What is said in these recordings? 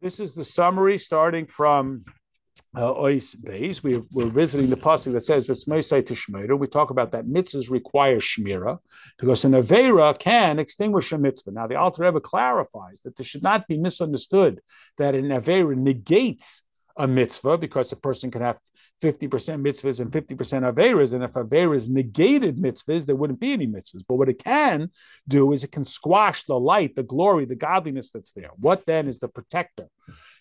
This is the summary starting from uh, Ois Beis. We, we're visiting the pasuk that says it's Meisai to. We talk about that mitzvahs require Shmira because an Avera can extinguish a mitzvah. Now, the Alter Rebbe clarifies that this should not be misunderstood that an Avera negates a mitzvah because a person can have 50% mitzvahs and 50% averas. And if averas negated mitzvahs, there wouldn't be any mitzvahs. But what it can do is it can squash the light, the glory, the godliness that's there. What then is the protector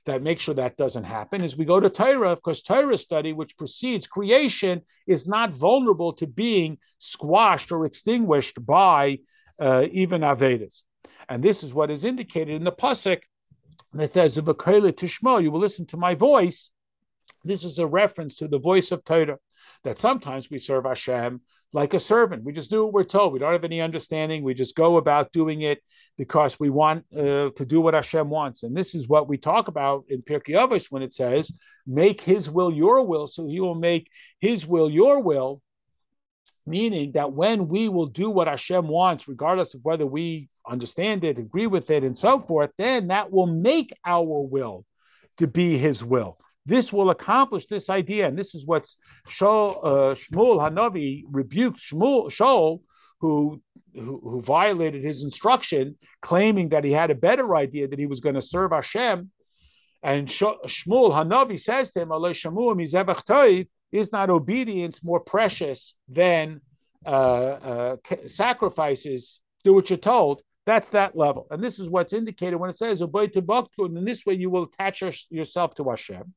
that makes sure that doesn't happen? Is we go to Torah, of course, Torah study, which precedes creation, is not vulnerable to being squashed or extinguished by uh, even averas. And this is what is indicated in the pasuk that says, Tishma, you will listen to my voice. This is a reference to the voice of Torah, that sometimes we serve Hashem like a servant. We just do what we're told. We don't have any understanding. We just go about doing it because we want uh, to do what Hashem wants. And this is what we talk about in Pirkei Avos when it says, make his will your will, so he will make his will your will meaning that when we will do what Hashem wants, regardless of whether we understand it, agree with it, and so forth, then that will make our will to be His will. This will accomplish this idea, and this is what Shol, uh, Shmuel Hanavi rebuked Shmuel, Shaul, who, who, who violated his instruction, claiming that he had a better idea that he was going to serve Hashem. And Shmuel Hanavi says to him, is not obedience more precious than uh, uh, sacrifices? Do what you're told. That's that level. And this is what's indicated when it says, obey to baktu, and in this way you will attach yourself to Hashem.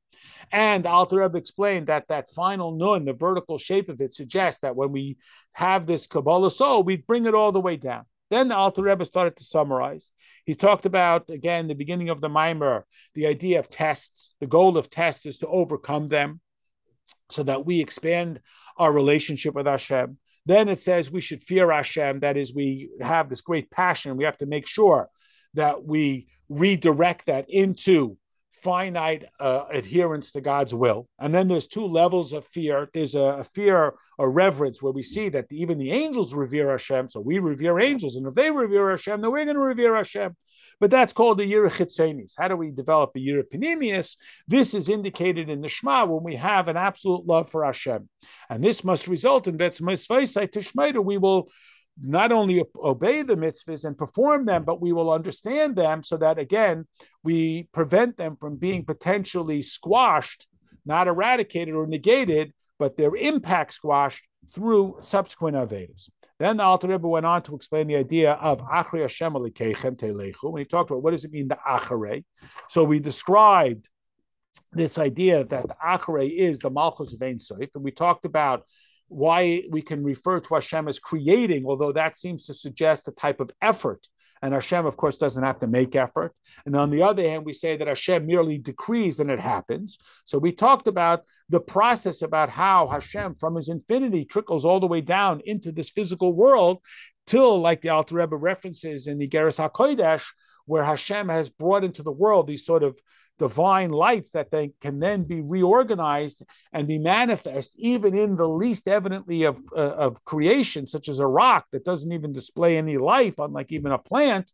And Alter Rebbe explained that that final nun, the vertical shape of it, suggests that when we have this kabbalas ol, we bring it all the way down. Then the Alter Rebbe started to summarize. He talked about, again, the beginning of the Maamar, the idea of tests. The goal of tests is to overcome them so that we expand our relationship with Hashem. Then it says we should fear Hashem. That is, we have this great passion. We have to make sure that we redirect that into finite uh, adherence to God's will. And then there's two levels of fear. There's a, a fear, a reverence, where we see that even the angels revere Hashem. So we revere angels. And if they revere Hashem, then we're going to revere Hashem. But that's called the Yira Chitzenis. How do we develop a Yira Pnimius? This is indicated in the Shema when we have an absolute love for Hashem. And this must result in Tishmeida. We will not only obey the mitzvahs and perform them, but we will understand them so that, again, we prevent them from being potentially squashed, not eradicated or negated, but their impact squashed through subsequent Averas. Then the Alter Rebbe went on to explain the idea of Achrei Hashem Elokeichem Telechu. When he talked about what does it mean, the Achrei. So we described this idea that the Achrei is the Malchus of Ein Sof, and we talked about why we can refer to Hashem as creating, although that seems to suggest a type of effort. And Hashem, of course, doesn't have to make effort. And on the other hand, we say that Hashem merely decrees and it happens. So we talked about the process about how Hashem, from his infinity, trickles all the way down into this physical world till, like the Alter Rebbe references in the Igeres HaKodesh, where Hashem has brought into the world these sort of divine lights that they can then be reorganized and be manifest even in the least evidently of, uh, of creation, such as a rock that doesn't even display any life, unlike even a plant,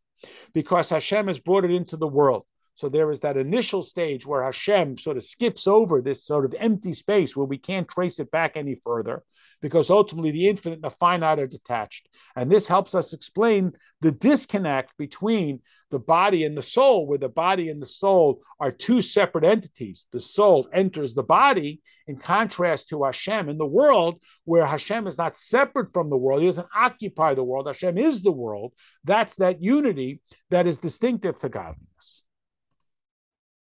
because Hashem has brought it into the world. So there is that initial stage where Hashem sort of skips over this sort of empty space where we can't trace it back any further, because ultimately the infinite and the finite are detached. And this helps us explain the disconnect between the body and the soul, where the body and the soul are two separate entities. The soul enters the body, in contrast to Hashem in the world, where Hashem is not separate from the world. He doesn't occupy the world. Hashem is the world. That's that unity that is distinctive to godliness.